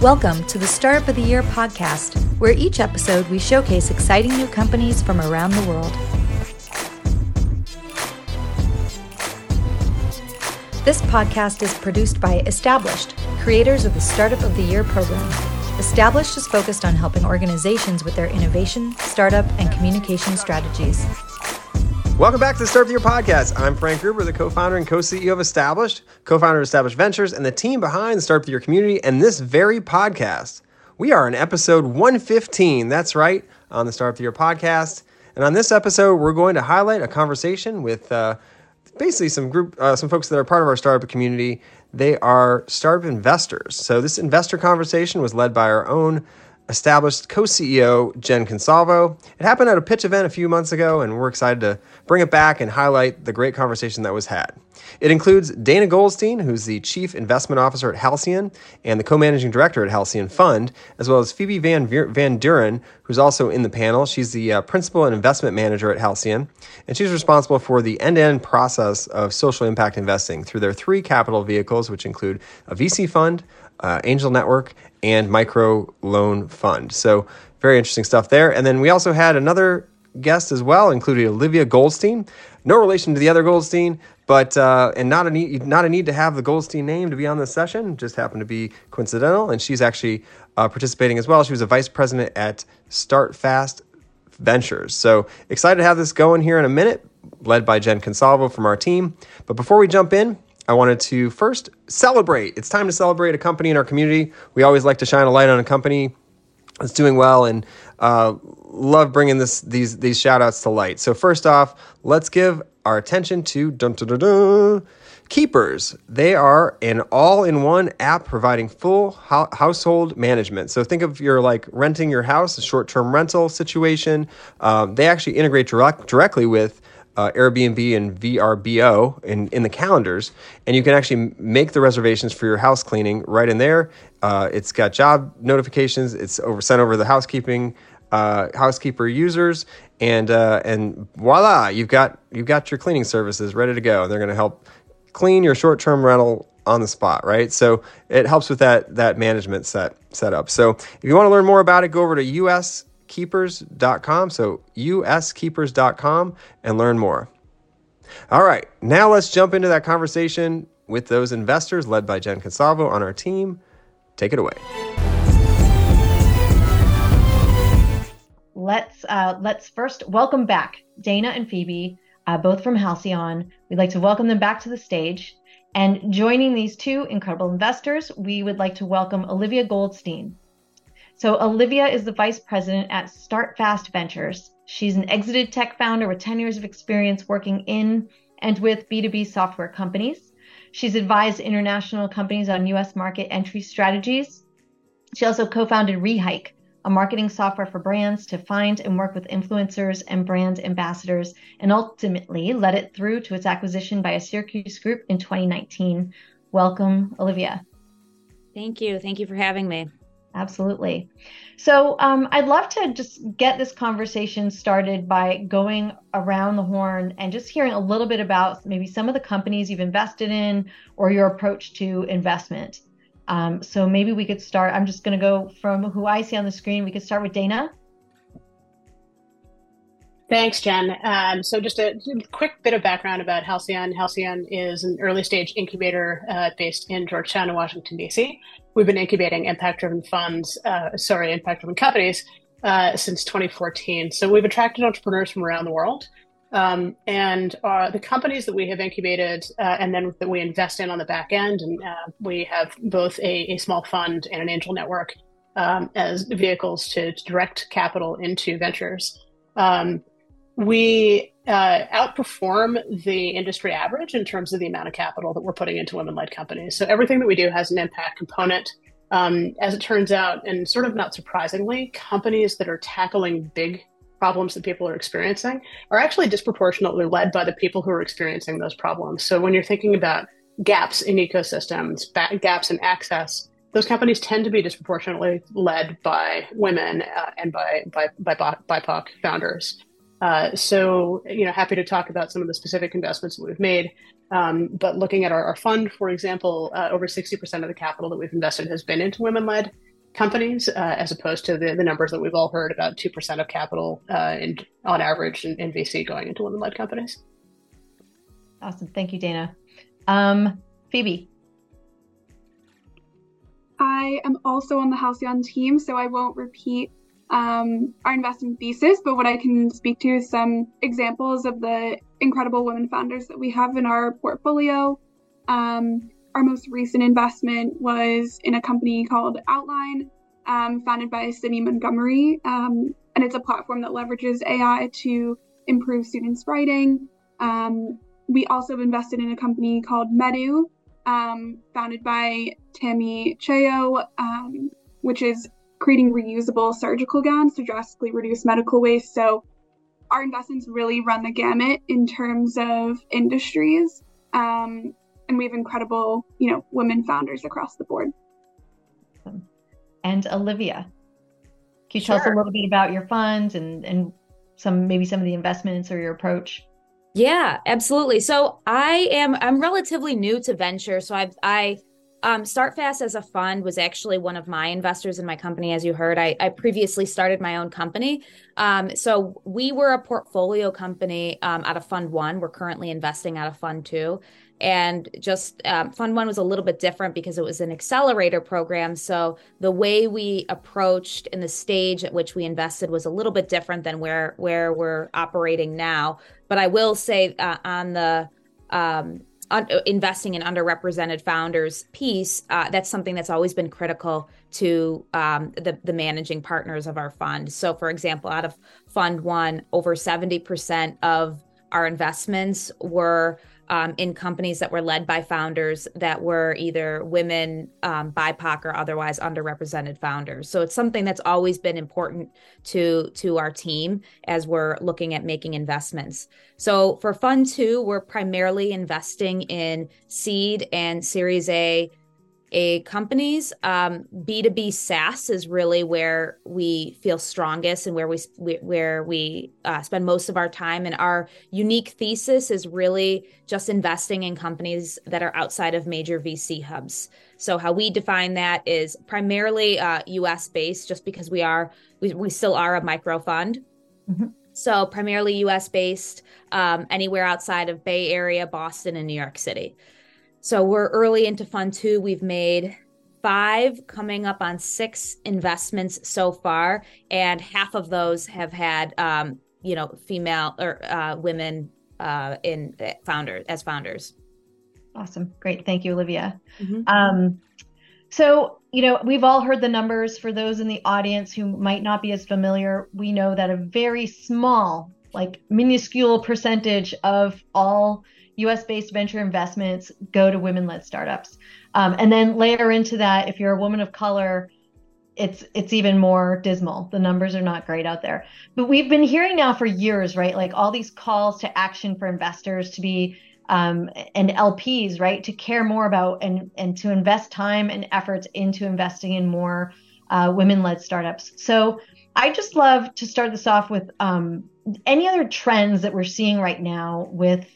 Welcome to the Startup of the Year podcast, where each episode we showcase exciting new companies from around the world. This podcast is produced by Established, creators of the Startup of the Year program. Established is focused on helping organizations with their innovation, startup, and communication strategies. Welcome back to the Startup of Year podcast. I'm Frank Gruber, the co-founder and co-CEO of Established, co-founder of Established Ventures, and the team behind the Startup of Year community and this very podcast. We are in episode 115. That's right, on the Startup of Year podcast. And on this episode, we're going to highlight a conversation with uh, basically some group, uh, some folks that are part of our startup community. They are startup investors. So this investor conversation was led by our own established co CEO Jen Consalvo. It happened at a pitch event a few months ago, and we're excited to bring it back and highlight the great conversation that was had. It includes Dahna Goldstein, who's the Chief Investment Officer at Halcyon and the co managing director at Halcyon Fund, as well as Phoebe Van, Van Duinen, who's also in the panel. She's the uh, Principal and Investment Manager at Halcyon, and she's responsible for the end to end process of social impact investing through their three capital vehicles, which include a VC fund, uh, Angel Network, and Micro Loan Fund. So, very interesting stuff there. And then we also had another guest as well, including Olivia Goldstein. No relation to the other Goldstein, but uh, and not a need not a need to have the Goldstein name to be on this session. Just happened to be coincidental, and she's actually uh, participating as well. She was a vice president at StartFast Ventures. So excited to have this going here in a minute, led by Jen Consalvo from our team. But before we jump in, I wanted to first celebrate. It's time to celebrate a company in our community. We always like to shine a light on a company that's doing well and uh, love bringing this these these shout outs to light. So first off, let's give our attention to dun, dun, dun, Keepers. They are an all-in-one app providing full ho- household management. So think of your like renting your house, a short-term rental situation. Um, they actually integrate direct, directly with uh, Airbnb and VRBO in, in the calendars, and you can actually make the reservations for your house cleaning right in there. Uh, it's got job notifications. It's over sent over the housekeeping uh, housekeeper users, and uh, and voila, you've got you've got your cleaning services ready to go. They're going to help clean your short term rental on the spot, right? So it helps with that that management set setup. So if you want to learn more about it, go over to US uskeepers.com. So uskeepers.com and learn more. All right, now let's jump into that conversation with those investors led by Jen Consalvo on our team. Take it away. Let's uh, let's first welcome back Dahna and Phoebe, uh, both from Halcyon. We'd like to welcome them back to the stage. And joining these two incredible investors, we would like to welcome Olivia Goldstein. So Olivia is the vice president at StartFast Ventures. She's an exited tech founder with 10 years of experience working in and with B2B software companies. She's advised international companies on US market entry strategies. She also co-founded Rehike, a marketing software for brands to find and work with influencers and brand ambassadors, and ultimately led it through to its acquisition by a Syracuse group in 2019. Welcome, Olivia. Thank you. Thank you for having me. Absolutely. So um, I'd love to just get this conversation started by going around the horn and just hearing a little bit about maybe some of the companies you've invested in or your approach to investment. Um, so maybe we could start. I'm just going to go from who I see on the screen. We could start with Dahna. Thanks, Jen. Um, so, just a quick bit of background about Halcyon. Halcyon is an early stage incubator uh, based in Georgetown and Washington, D.C. We've been incubating impact driven funds, uh, sorry, impact driven companies uh, since 2014. So, we've attracted entrepreneurs from around the world. Um, and uh, the companies that we have incubated uh, and then that we invest in on the back end, and uh, we have both a, a, small fund and an angel network um, as vehicles to, to direct capital into ventures. Um, we uh, outperform the industry average in terms of the amount of capital that we're putting into women led companies. So everything that we do has an impact component. Um, as it turns out, and sort of not surprisingly, companies that are tackling big problems that people are experiencing are actually disproportionately led by the people who are experiencing those problems. So when you're thinking about gaps in ecosystems, gaps in access, those companies tend to be disproportionately led by women uh, and by, by, by BIPOC founders. Uh, so, you know, happy to talk about some of the specific investments that we've made. Um, but looking at our, our, fund, for example, uh, over 60% of the capital that we've invested has been into women led. companies, uh, as opposed to the, the numbers that we've all heard about 2% of capital uh, in, on average in, in VC going into women led companies. Awesome. Thank you, Dahna. Um, Phoebe. I am also on the Halcyon team, so I won't repeat um, our investment thesis, but what I can speak to is some examples of the incredible women founders that we have in our portfolio. Um, our most recent investment was in a company called Outline, um, founded by Sydney Montgomery, um, and it's a platform that leverages AI to improve students' writing. Um, we also invested in a company called Medu, um, founded by Tammy Cheo, which is creating reusable surgical gowns to drastically reduce medical waste. So our investments really run the gamut in terms of industries. Um, and we have incredible, you know, women founders across the board. And Olivia, can you tell us a little bit about your funds and, and some maybe some of the investments or your approach? Yeah, absolutely. So I am I'm relatively new to venture. So I've I um, StartFast as a fund was actually one of my investors in my company. As you heard, I, I previously started my own company. Um, so we were a portfolio company um, out of Fund One. We're currently investing out of Fund Two. And just um, Fund One was a little bit different because it was an accelerator program. So the way we approached and the stage at which we invested was a little bit different than where where we're operating now. But I will say uh, on the um, un- investing in underrepresented founders piece, uh, that's something that's always been critical to um, the, the managing partners of our fund. So, for example, out of Fund One, over 70% of our investments were um, in companies that were led by founders that were either women, um, BIPOC, or otherwise underrepresented founders. So it's something that's always been important to to our team as we're looking at making investments. So for Fund Two, we're primarily investing in seed and Series A a companies. Um, B2B SaaS is really where we feel strongest and where we where we uh, spend most of our time. And our unique thesis is really just investing in companies that are outside of major VC hubs. So how we define that is primarily uh, U.S. based, just because we are we, we still are a micro fund. Mm-hmm. So primarily U.S. based, um, anywhere outside of Bay Area, Boston, and New York City. So we're early into fund two. We've made five, coming up on six investments so far, and half of those have had, um, you know, female or uh, women uh, in founder as founders. Awesome, great, thank you, Olivia. Mm-hmm. Um, so you know, we've all heard the numbers. For those in the audience who might not be as familiar, we know that a very small, like minuscule percentage of all US based venture investments go to women led startups. Um, and then layer into that, if you're a woman of color, it's it's even more dismal. The numbers are not great out there. But we've been hearing now for years, right? Like all these calls to action for investors to be um, and LPs, right, to care more about and and to invest time and efforts into investing in more uh, women-led startups. So I just love to start this off with um, any other trends that we're seeing right now with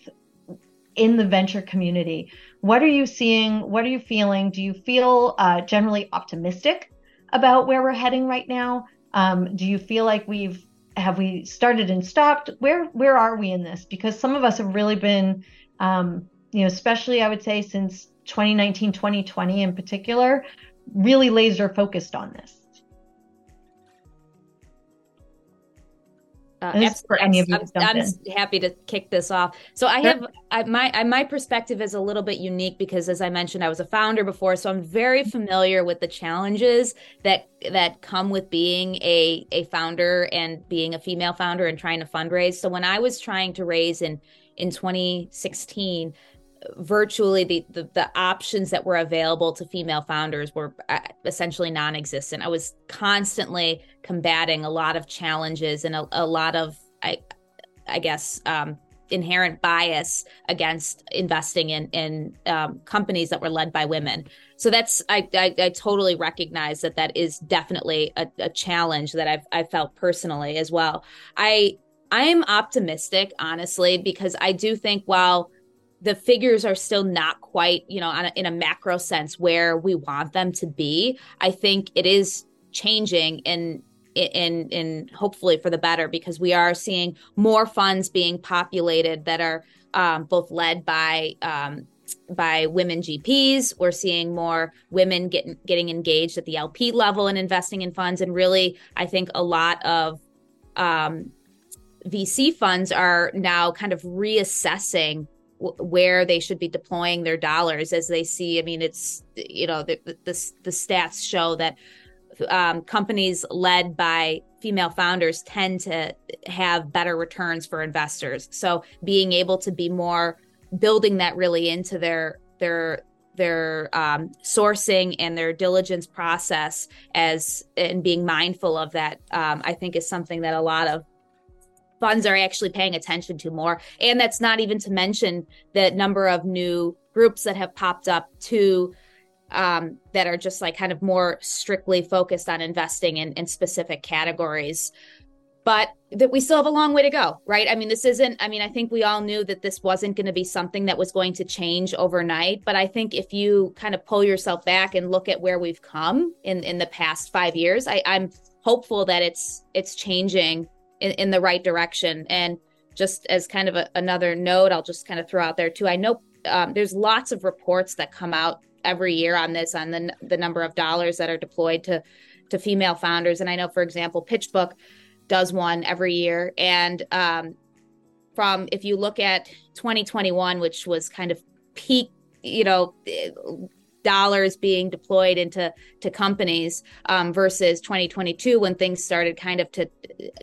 in the venture community. What are you seeing? What are you feeling? Do you feel uh, generally optimistic about where we're heading right now? Um, do you feel like we've have we started and stopped? Where where are we in this? Because some of us have really been, um, you know, especially I would say since 2019, 2020 in particular, really laser focused on this. Uh, for any of you I'm, I'm happy to kick this off. So I have I, my I, my perspective is a little bit unique because, as I mentioned, I was a founder before, so I'm very familiar with the challenges that that come with being a a founder and being a female founder and trying to fundraise. So when I was trying to raise in in 2016 virtually the, the, the options that were available to female founders were uh, essentially non-existent. I was constantly combating a lot of challenges and a, a lot of i i guess um, inherent bias against investing in in um, companies that were led by women. So that's I, I, I totally recognize that that is definitely a, a challenge that i've i felt personally as well. I i am optimistic honestly because i do think while the figures are still not quite, you know, a, in a macro sense where we want them to be. I think it is changing in in in hopefully for the better because we are seeing more funds being populated that are um, both led by um, by women GPs. We're seeing more women getting getting engaged at the LP level and investing in funds, and really, I think a lot of um, VC funds are now kind of reassessing where they should be deploying their dollars as they see. I mean, it's you know the the, the stats show that um, companies led by female founders tend to have better returns for investors. So being able to be more building that really into their their their um, sourcing and their diligence process as and being mindful of that um, i think is something that a lot of funds are actually paying attention to more and that's not even to mention the number of new groups that have popped up to um, that are just like kind of more strictly focused on investing in, in specific categories but that we still have a long way to go, right? I mean, this isn't, I mean, I think we all knew that this wasn't going to be something that was going to change overnight. But I think if you kind of pull yourself back and look at where we've come in, in the past five years, I, I'm hopeful that it's it's changing in, in the right direction. And just as kind of a, another note, I'll just kind of throw out there too. I know um, there's lots of reports that come out every year on this, on the the number of dollars that are deployed to to female founders. And I know, for example, PitchBook does one every year. And um, from if you look at 2021, which was kind of peak, you know, dollars being deployed into to companies um, versus 2022 when things started kind of to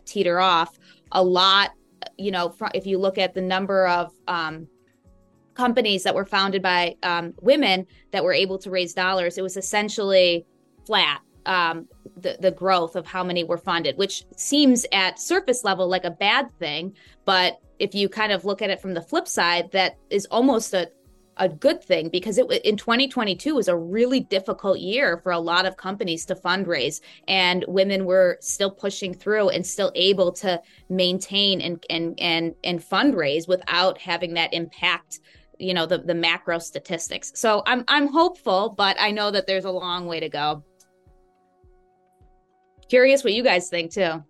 teeter off, a lot, you know, if you look at the number of um, companies that were founded by um, women that were able to raise dollars, it was essentially flat um, the, the growth of how many were funded, which seems at surface level like a bad thing. But if you kind of look at it from the flip side, that is almost a, a good thing because it in 2022 was a really difficult year for a lot of companies to fundraise and women were still pushing through and still able to maintain and and and and fundraise without having that impact you know the the macro statistics so i'm i'm hopeful but i know that there's a long way to go curious what you guys think too.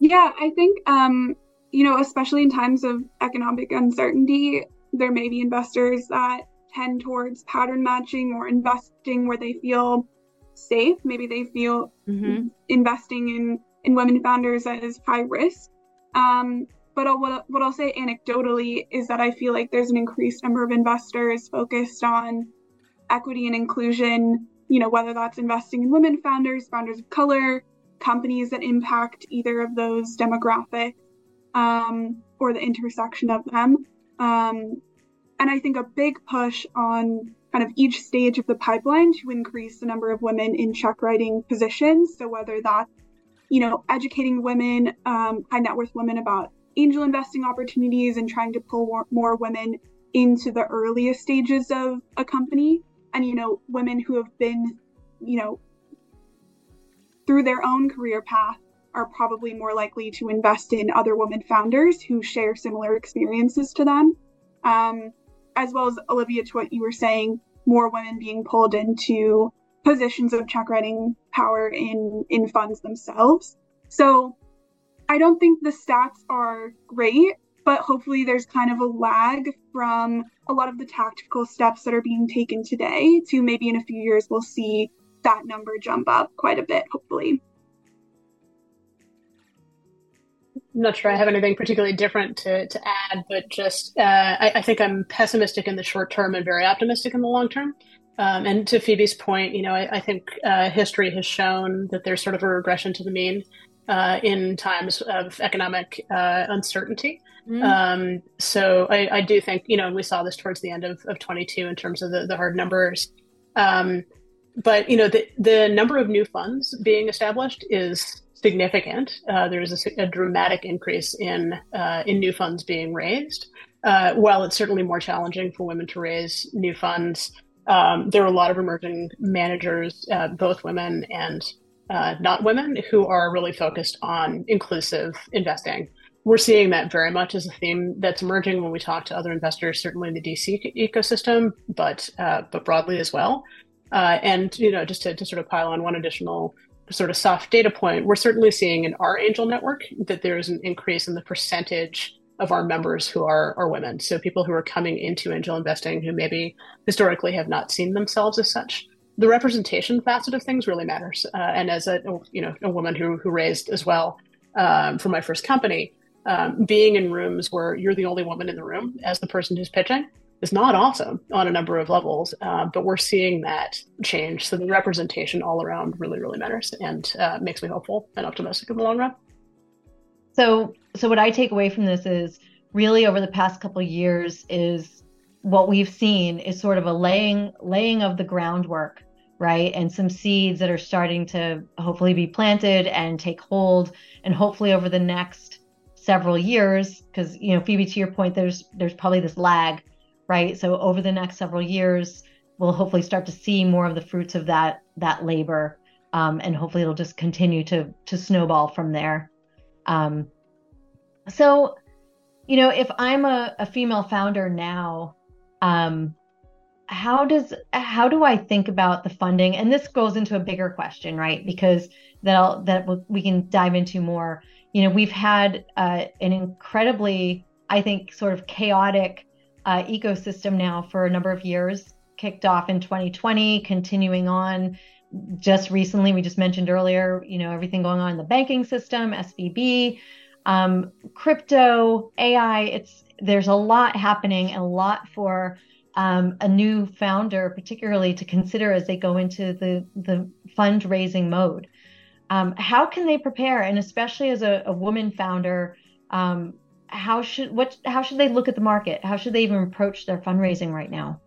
Yeah, I think um, you know, especially in times of economic uncertainty, there may be investors that tend towards pattern matching or investing where they feel safe. Maybe they feel mm-hmm. investing in in women founders as high risk. Um, but I'll, what, what I'll say anecdotally is that I feel like there's an increased number of investors focused on equity and inclusion you know, whether that's investing in women founders, founders of color, companies that impact either of those demographics um, or the intersection of them. Um, and I think a big push on kind of each stage of the pipeline to increase the number of women in check writing positions. So whether that's, you know, educating women, um, high net worth women about angel investing opportunities and trying to pull more, more women into the earliest stages of a company and you know women who have been you know through their own career path are probably more likely to invest in other women founders who share similar experiences to them. Um, as well as olivia to what you were saying more women being pulled into positions of check writing power in in funds themselves. So i don't think the stats are great but hopefully there's kind of a lag from a lot of the tactical steps that are being taken today to maybe in a few years we'll see that number jump up quite a bit hopefully not sure I have anything particularly different to, to add, but just uh, I, I, think I'm pessimistic in the short term and very optimistic in the long term. Um, and to Phoebe's point, you know, I, I think uh, history has shown that there's sort of a regression to the mean uh, in times of economic uh, uncertainty. Mm. Um, so I, I, do think, you know, we saw this towards the end of, of 22 in terms of the, the hard numbers. Um, but, you know, the, the number of new funds being established is significant. Uh, there's a, a, dramatic increase in, uh, in new funds being raised. Uh, while it's certainly more challenging for women to raise new funds, um, there are a lot of emerging managers, uh, both women and uh, not women, who are really focused on inclusive investing we're seeing that very much as a theme that's emerging when we talk to other investors, certainly in the DC ecosystem, but uh, but broadly as well. And you know, just to, to sort of pile on one additional sort of soft data point, we're certainly seeing in our angel network that there is an increase in the percentage of our members who are are women. So people who are coming into angel investing who maybe historically have not seen themselves as such. The representation facet of things really matters. Uh, and as a you know a woman who who raised as well um, for my first company, um, being in rooms where you're the only woman in the room as the person who's pitching is not awesome on a number of levels. Uh, but we're seeing that change. So the representation all around really really matters and uh, makes me hopeful and optimistic in the long run. So, so what I take away from this is really over the past couple years is what we've seen is sort of a laying laying of the groundwork, right? And some seeds that are starting to hopefully be planted and take hold, and hopefully over the next several years, because you know, Phoebe, to your point, there's there's probably this lag, right? So over the next several years, we'll hopefully start to see more of the fruits of that that labor, um, and hopefully it'll just continue to to snowball from there. Um, so, you know, if I'm a, a female founder now, um, how does how do I think about the funding? And this goes into a bigger question, right? Because that'll that we can dive into more. You know, we've had uh, an incredibly, I think, sort of chaotic uh, ecosystem now for a number of years. Kicked off in 2020, continuing on just recently, we just mentioned earlier, you know, everything going on in the banking system, SVB, um, crypto, AI. It's there's a lot happening and a lot for um, a new founder, particularly to consider as they go into the the fundraising mode. Um, how can they prepare, and especially as a, a woman founder, um, how should what how should they look at the market? How should they even approach their fundraising right now?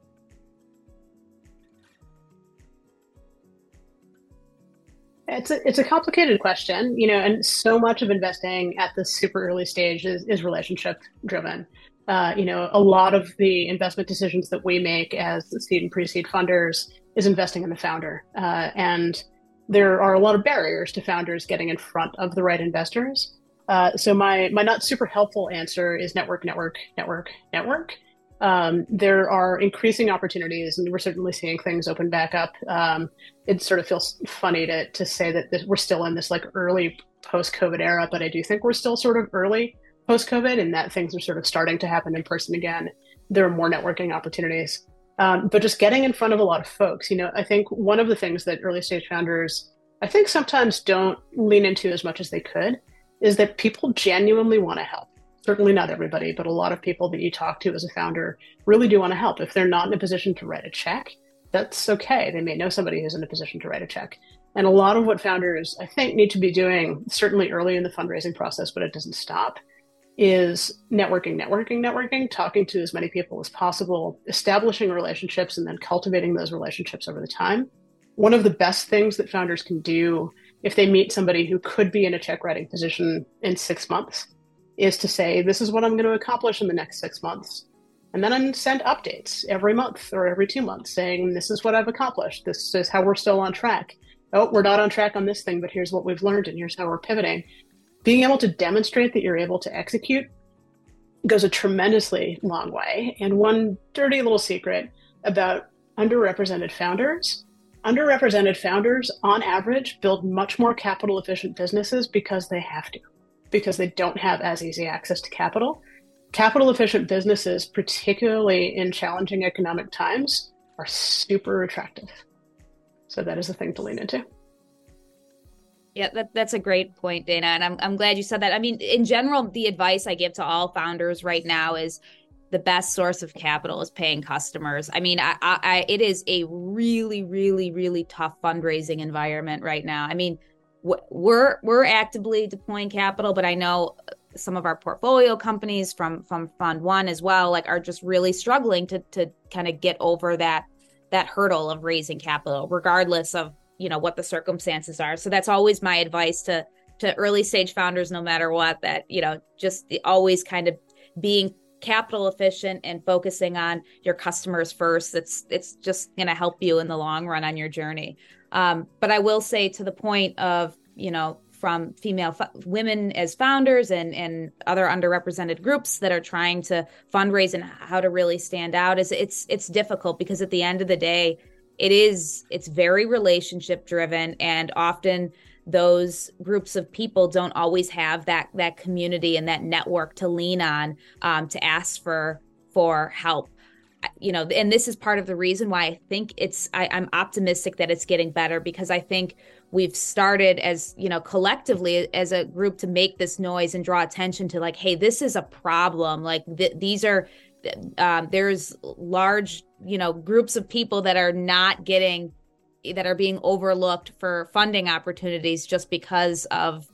It's a, it's a complicated question, you know, and so much of investing at the super early stage is, is relationship driven. Uh, you know, a lot of the investment decisions that we make as seed and pre-seed funders is investing in the founder. Uh, and there are a lot of barriers to founders getting in front of the right investors. Uh, so my my not super helpful answer is network, network, network, network um, there are increasing opportunities, and we're certainly seeing things open back up. Um, it sort of feels funny to to say that this, we're still in this like early post COVID era, but I do think we're still sort of early post COVID, and that things are sort of starting to happen in person again. There are more networking opportunities, um, but just getting in front of a lot of folks. You know, I think one of the things that early stage founders, I think sometimes don't lean into as much as they could, is that people genuinely want to help certainly not everybody, but a lot of people that you talk to as a founder really do want to help. If they're not in a position to write a check, that's okay. They may know somebody who's in a position to write a check. And a lot of what founders, I think, need to be doing, certainly early in the fundraising process, but it doesn't stop, is networking, networking, networking, talking to as many people as possible, establishing relationships, and then cultivating those relationships over the time. One of the best things that founders can do if they meet somebody who could be in a check writing position in six months is to say, this is what I'm going to accomplish in the next six months. And then I send updates every month or every two months saying, this is what I've accomplished. This is how we're still on track. Oh, we're not on track on this thing, but here's what we've learned and here's how we're pivoting. Being able to demonstrate that you're able to execute goes a tremendously long way. And one dirty little secret about underrepresented founders underrepresented founders, on average, build much more capital efficient businesses because they have to because they don't have as easy access to capital. Capital efficient businesses, particularly in challenging economic times, are super attractive. So that is a thing to lean into. Yeah, that, that's a great point, Dahna. And I'm, I'm glad you said that. I mean, in general, the advice I give to all founders right now is the best source of capital is paying customers. I mean, I, I, it is a really, really, really tough fundraising environment right now. I mean, we're we're actively deploying capital, but I know some of our portfolio companies from from Fund One as well, like are just really struggling to to kind of get over that that hurdle of raising capital, regardless of you know what the circumstances are. So that's always my advice to to early stage founders, no matter what. That you know just the, always kind of being capital efficient and focusing on your customers first. It's it's just going to help you in the long run on your journey. Um, but I will say to the point of, you know, from female women as founders and and other underrepresented groups that are trying to fundraise and how to really stand out is it's it's difficult because at the end of the day it is it's very relationship driven and often those groups of people don't always have that that community and that network to lean on um, to ask for for help. You know and this is part of the reason why i think it's I, i'm optimistic that it's getting better because i think we've started as you know collectively as a group to make this noise and draw attention to like hey this is a problem. Like th- these are um, there's large you know groups of people that are not getting that are being overlooked for funding opportunities just because of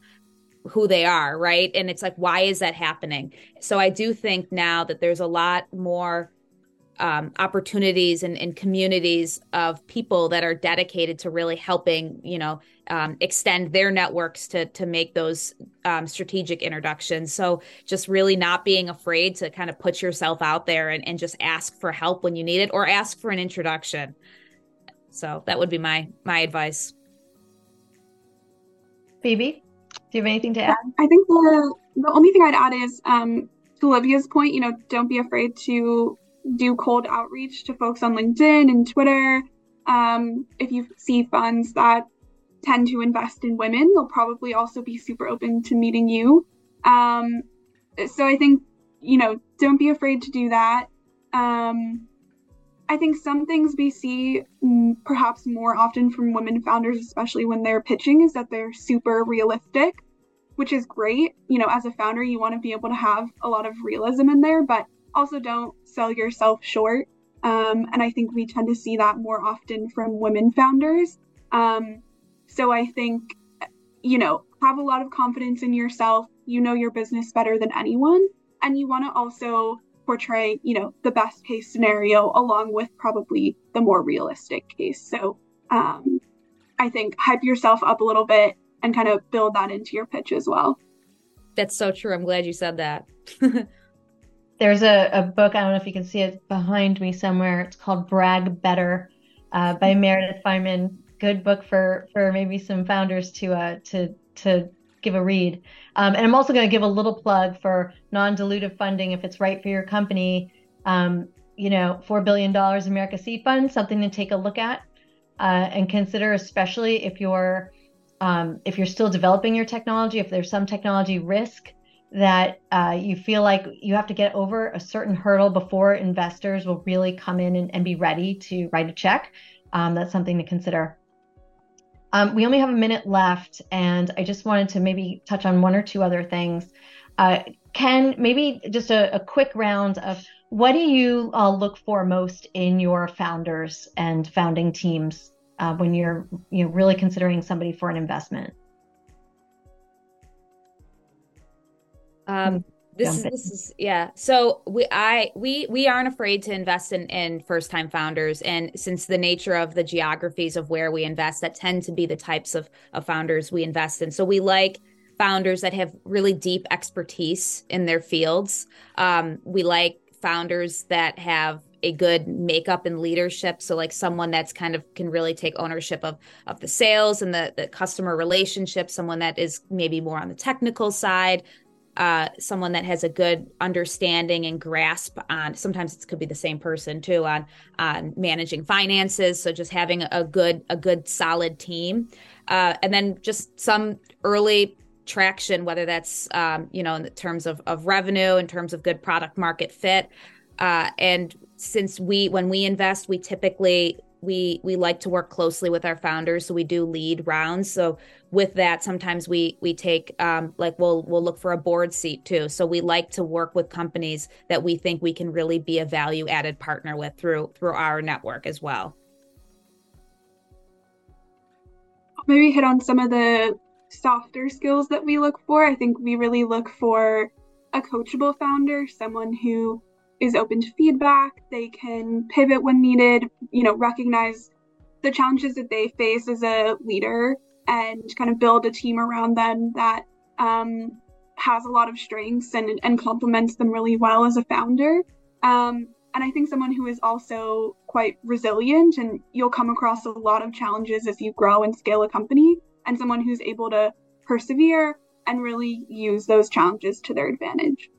who they are right and it's like why is that happening so i do think now that there's a lot more um, opportunities and, and, communities of people that are dedicated to really helping, you know, um, extend their networks to to make those um, strategic introductions. So just really not being afraid to kind of put yourself out there and, and just ask for help when you need it or ask for an introduction. So that would be my my advice. Phoebe, do you have anything to add? I think the the only thing I'd add is um, to Olivia's point. You know, don't be afraid to do cold outreach to folks on LinkedIn and Twitter. Um, if you see funds that tend to invest in women, they'll probably also be super open to meeting you. Um, so I think, you know, don't be afraid to do that. Um, I think some things we see mm, perhaps more often from women founders, especially when they're pitching, is that they're super realistic, which is great. You know, as a founder, you want to be able to have a lot of realism in there, but also don't sell yourself short. Um, and I think we tend to see that more often from women founders. Um, so I think, you know, have a lot of confidence in yourself. You know your business better than anyone. And you want to also portray, you know, the best case scenario along with probably the more realistic case. So um, I think hype yourself up a little bit and kind of build that into your pitch as well. That's so true. I'm glad you said that. There's a, a book, I don't know if you can see it behind me somewhere. It's called Brag Better uh, by Meredith Fineman. Good book for for maybe some founders to uh, to to give a read. Um, and I'm also going to give a little plug for non-dilutive funding if it's right for your company. Um, you know, four billion dollars America Seed Fund, something to take a look at uh, and consider, especially if you're um, if you're still developing your technology, if there's some technology risk that uh, you feel like you have to get over a certain hurdle before investors will really come in and, and be ready to write a check. Um, that's something to consider. Um, we only have a minute left, and I just wanted to maybe touch on one or two other things. Uh, Ken, maybe just a, a, quick round of what do you uh, look for most in your founders and founding teams uh, when you're you know really considering somebody for an investment? Um, this is this is yeah. So we I we we aren't afraid to invest in in first time founders, and since the nature of the geographies of where we invest, that tend to be the types of of founders we invest in. So we like founders that have really deep expertise in their fields. Um, we like founders that have a good makeup and leadership so like someone that's kind of can really take ownership of of the sales and the, the customer relationship someone that is maybe more on the technical side uh, someone that has a good understanding and grasp on sometimes it could be the same person too on on managing finances. So just having a good a good solid team. Uh, and then just some early traction whether that's um, you know in terms of, of revenue in terms of good product market fit. Uh, and since we when we invest we typically we we like to work closely with our founders so we do lead rounds. So with that sometimes we we take um, like we'll we'll look for a board seat too. So we like to work with companies that we think we can really be a value added partner with through through our network as well. Maybe hit on some of the softer skills that we look for. I think we really look for a coachable founder someone who is open to feedback. They can pivot when needed, you know, recognize the challenges that they face as a leader and kind of build a team around them that um, has a lot of strengths and, and complements them really well as a founder. Um, and I think someone who is also quite resilient and you'll come across a lot of challenges as you grow and scale a company and someone who's able to persevere and really use those challenges to their advantage.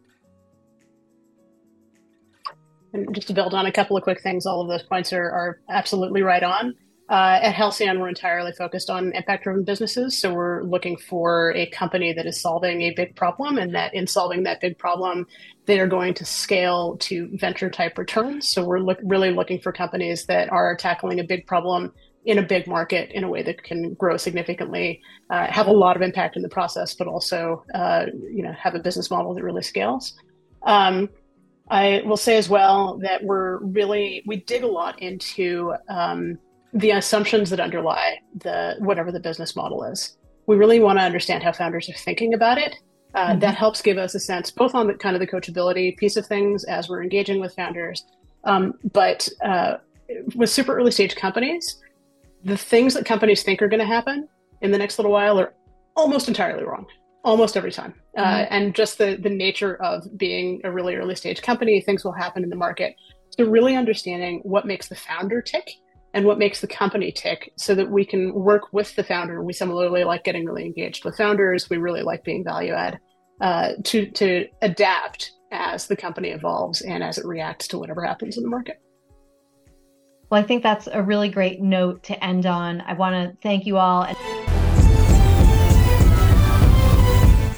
And just to build on a couple of quick things, all of those points are, are absolutely right on. Uh, at Halcyon, we're entirely focused on impact driven businesses. So we're looking for a company that is solving a big problem, and that in solving that big problem, they are going to scale to venture type returns. So we're look, really looking for companies that are tackling a big problem in a big market in a way that can grow significantly, uh, have a lot of impact in the process, but also uh, you know have a business model that really scales. Um, I will say as well that we're really we dig a lot into um, the assumptions that underlie the whatever the business model is. We really want to understand how founders are thinking about it. Uh, mm-hmm. That helps give us a sense both on the kind of the coachability piece of things as we're engaging with founders, um, but uh, with super early stage companies, the things that companies think are going to happen in the next little while are almost entirely wrong almost every time. Uh, mm-hmm. Uh, and just the the nature of being a really early stage company, things will happen in the market. So really understanding what makes the founder tick and what makes the company tick, so that we can work with the founder. We similarly like getting really engaged with founders. We really like being value add uh, to to adapt as the company evolves and as it reacts to whatever happens in the market. Well, I think that's a really great note to end on. I want to thank you all.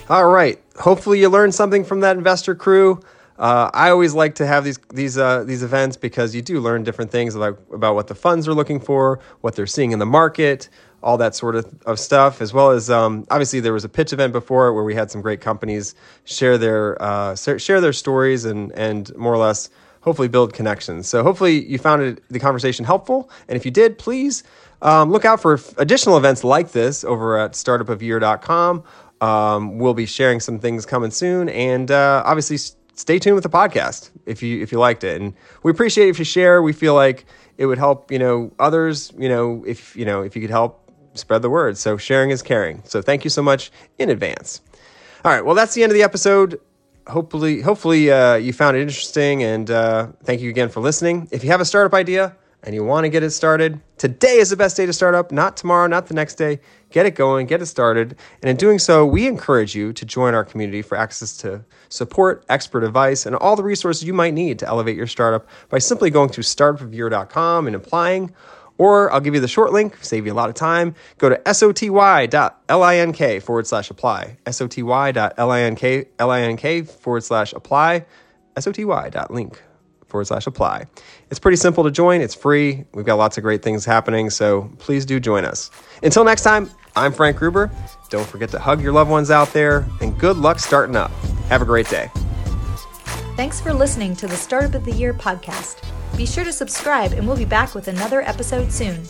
All right. Hopefully, you learned something from that investor crew. Uh, I always like to have these these uh, these events because you do learn different things about about what the funds are looking for, what they're seeing in the market, all that sort of, of stuff. As well as um, obviously there was a pitch event before where we had some great companies share their uh, share their stories and and more or less hopefully build connections. So hopefully you found it, the conversation helpful, and if you did, please um, look out for additional events like this over at startupofyear.com um, we'll be sharing some things coming soon, and uh, obviously stay tuned with the podcast if you if you liked it. And we appreciate if you share. We feel like it would help you know others. You know if you know if you could help spread the word. So sharing is caring. So thank you so much in advance. All right, well that's the end of the episode. Hopefully, hopefully uh, you found it interesting, and uh, thank you again for listening. If you have a startup idea and you want to get it started, today is the best day to start up, not tomorrow, not the next day. Get it going, get it started. And in doing so, we encourage you to join our community for access to support, expert advice, and all the resources you might need to elevate your startup by simply going to startupofyear.com and applying. Or I'll give you the short link, save you a lot of time. Go to soty.link forward slash apply. soty.link forward slash apply. soty.link forward slash apply. It's pretty simple to join, it's free. We've got lots of great things happening, so please do join us. Until next time, I'm Frank Gruber. Don't forget to hug your loved ones out there, and good luck starting up. Have a great day. Thanks for listening to the Startup of the Year podcast. Be sure to subscribe, and we'll be back with another episode soon.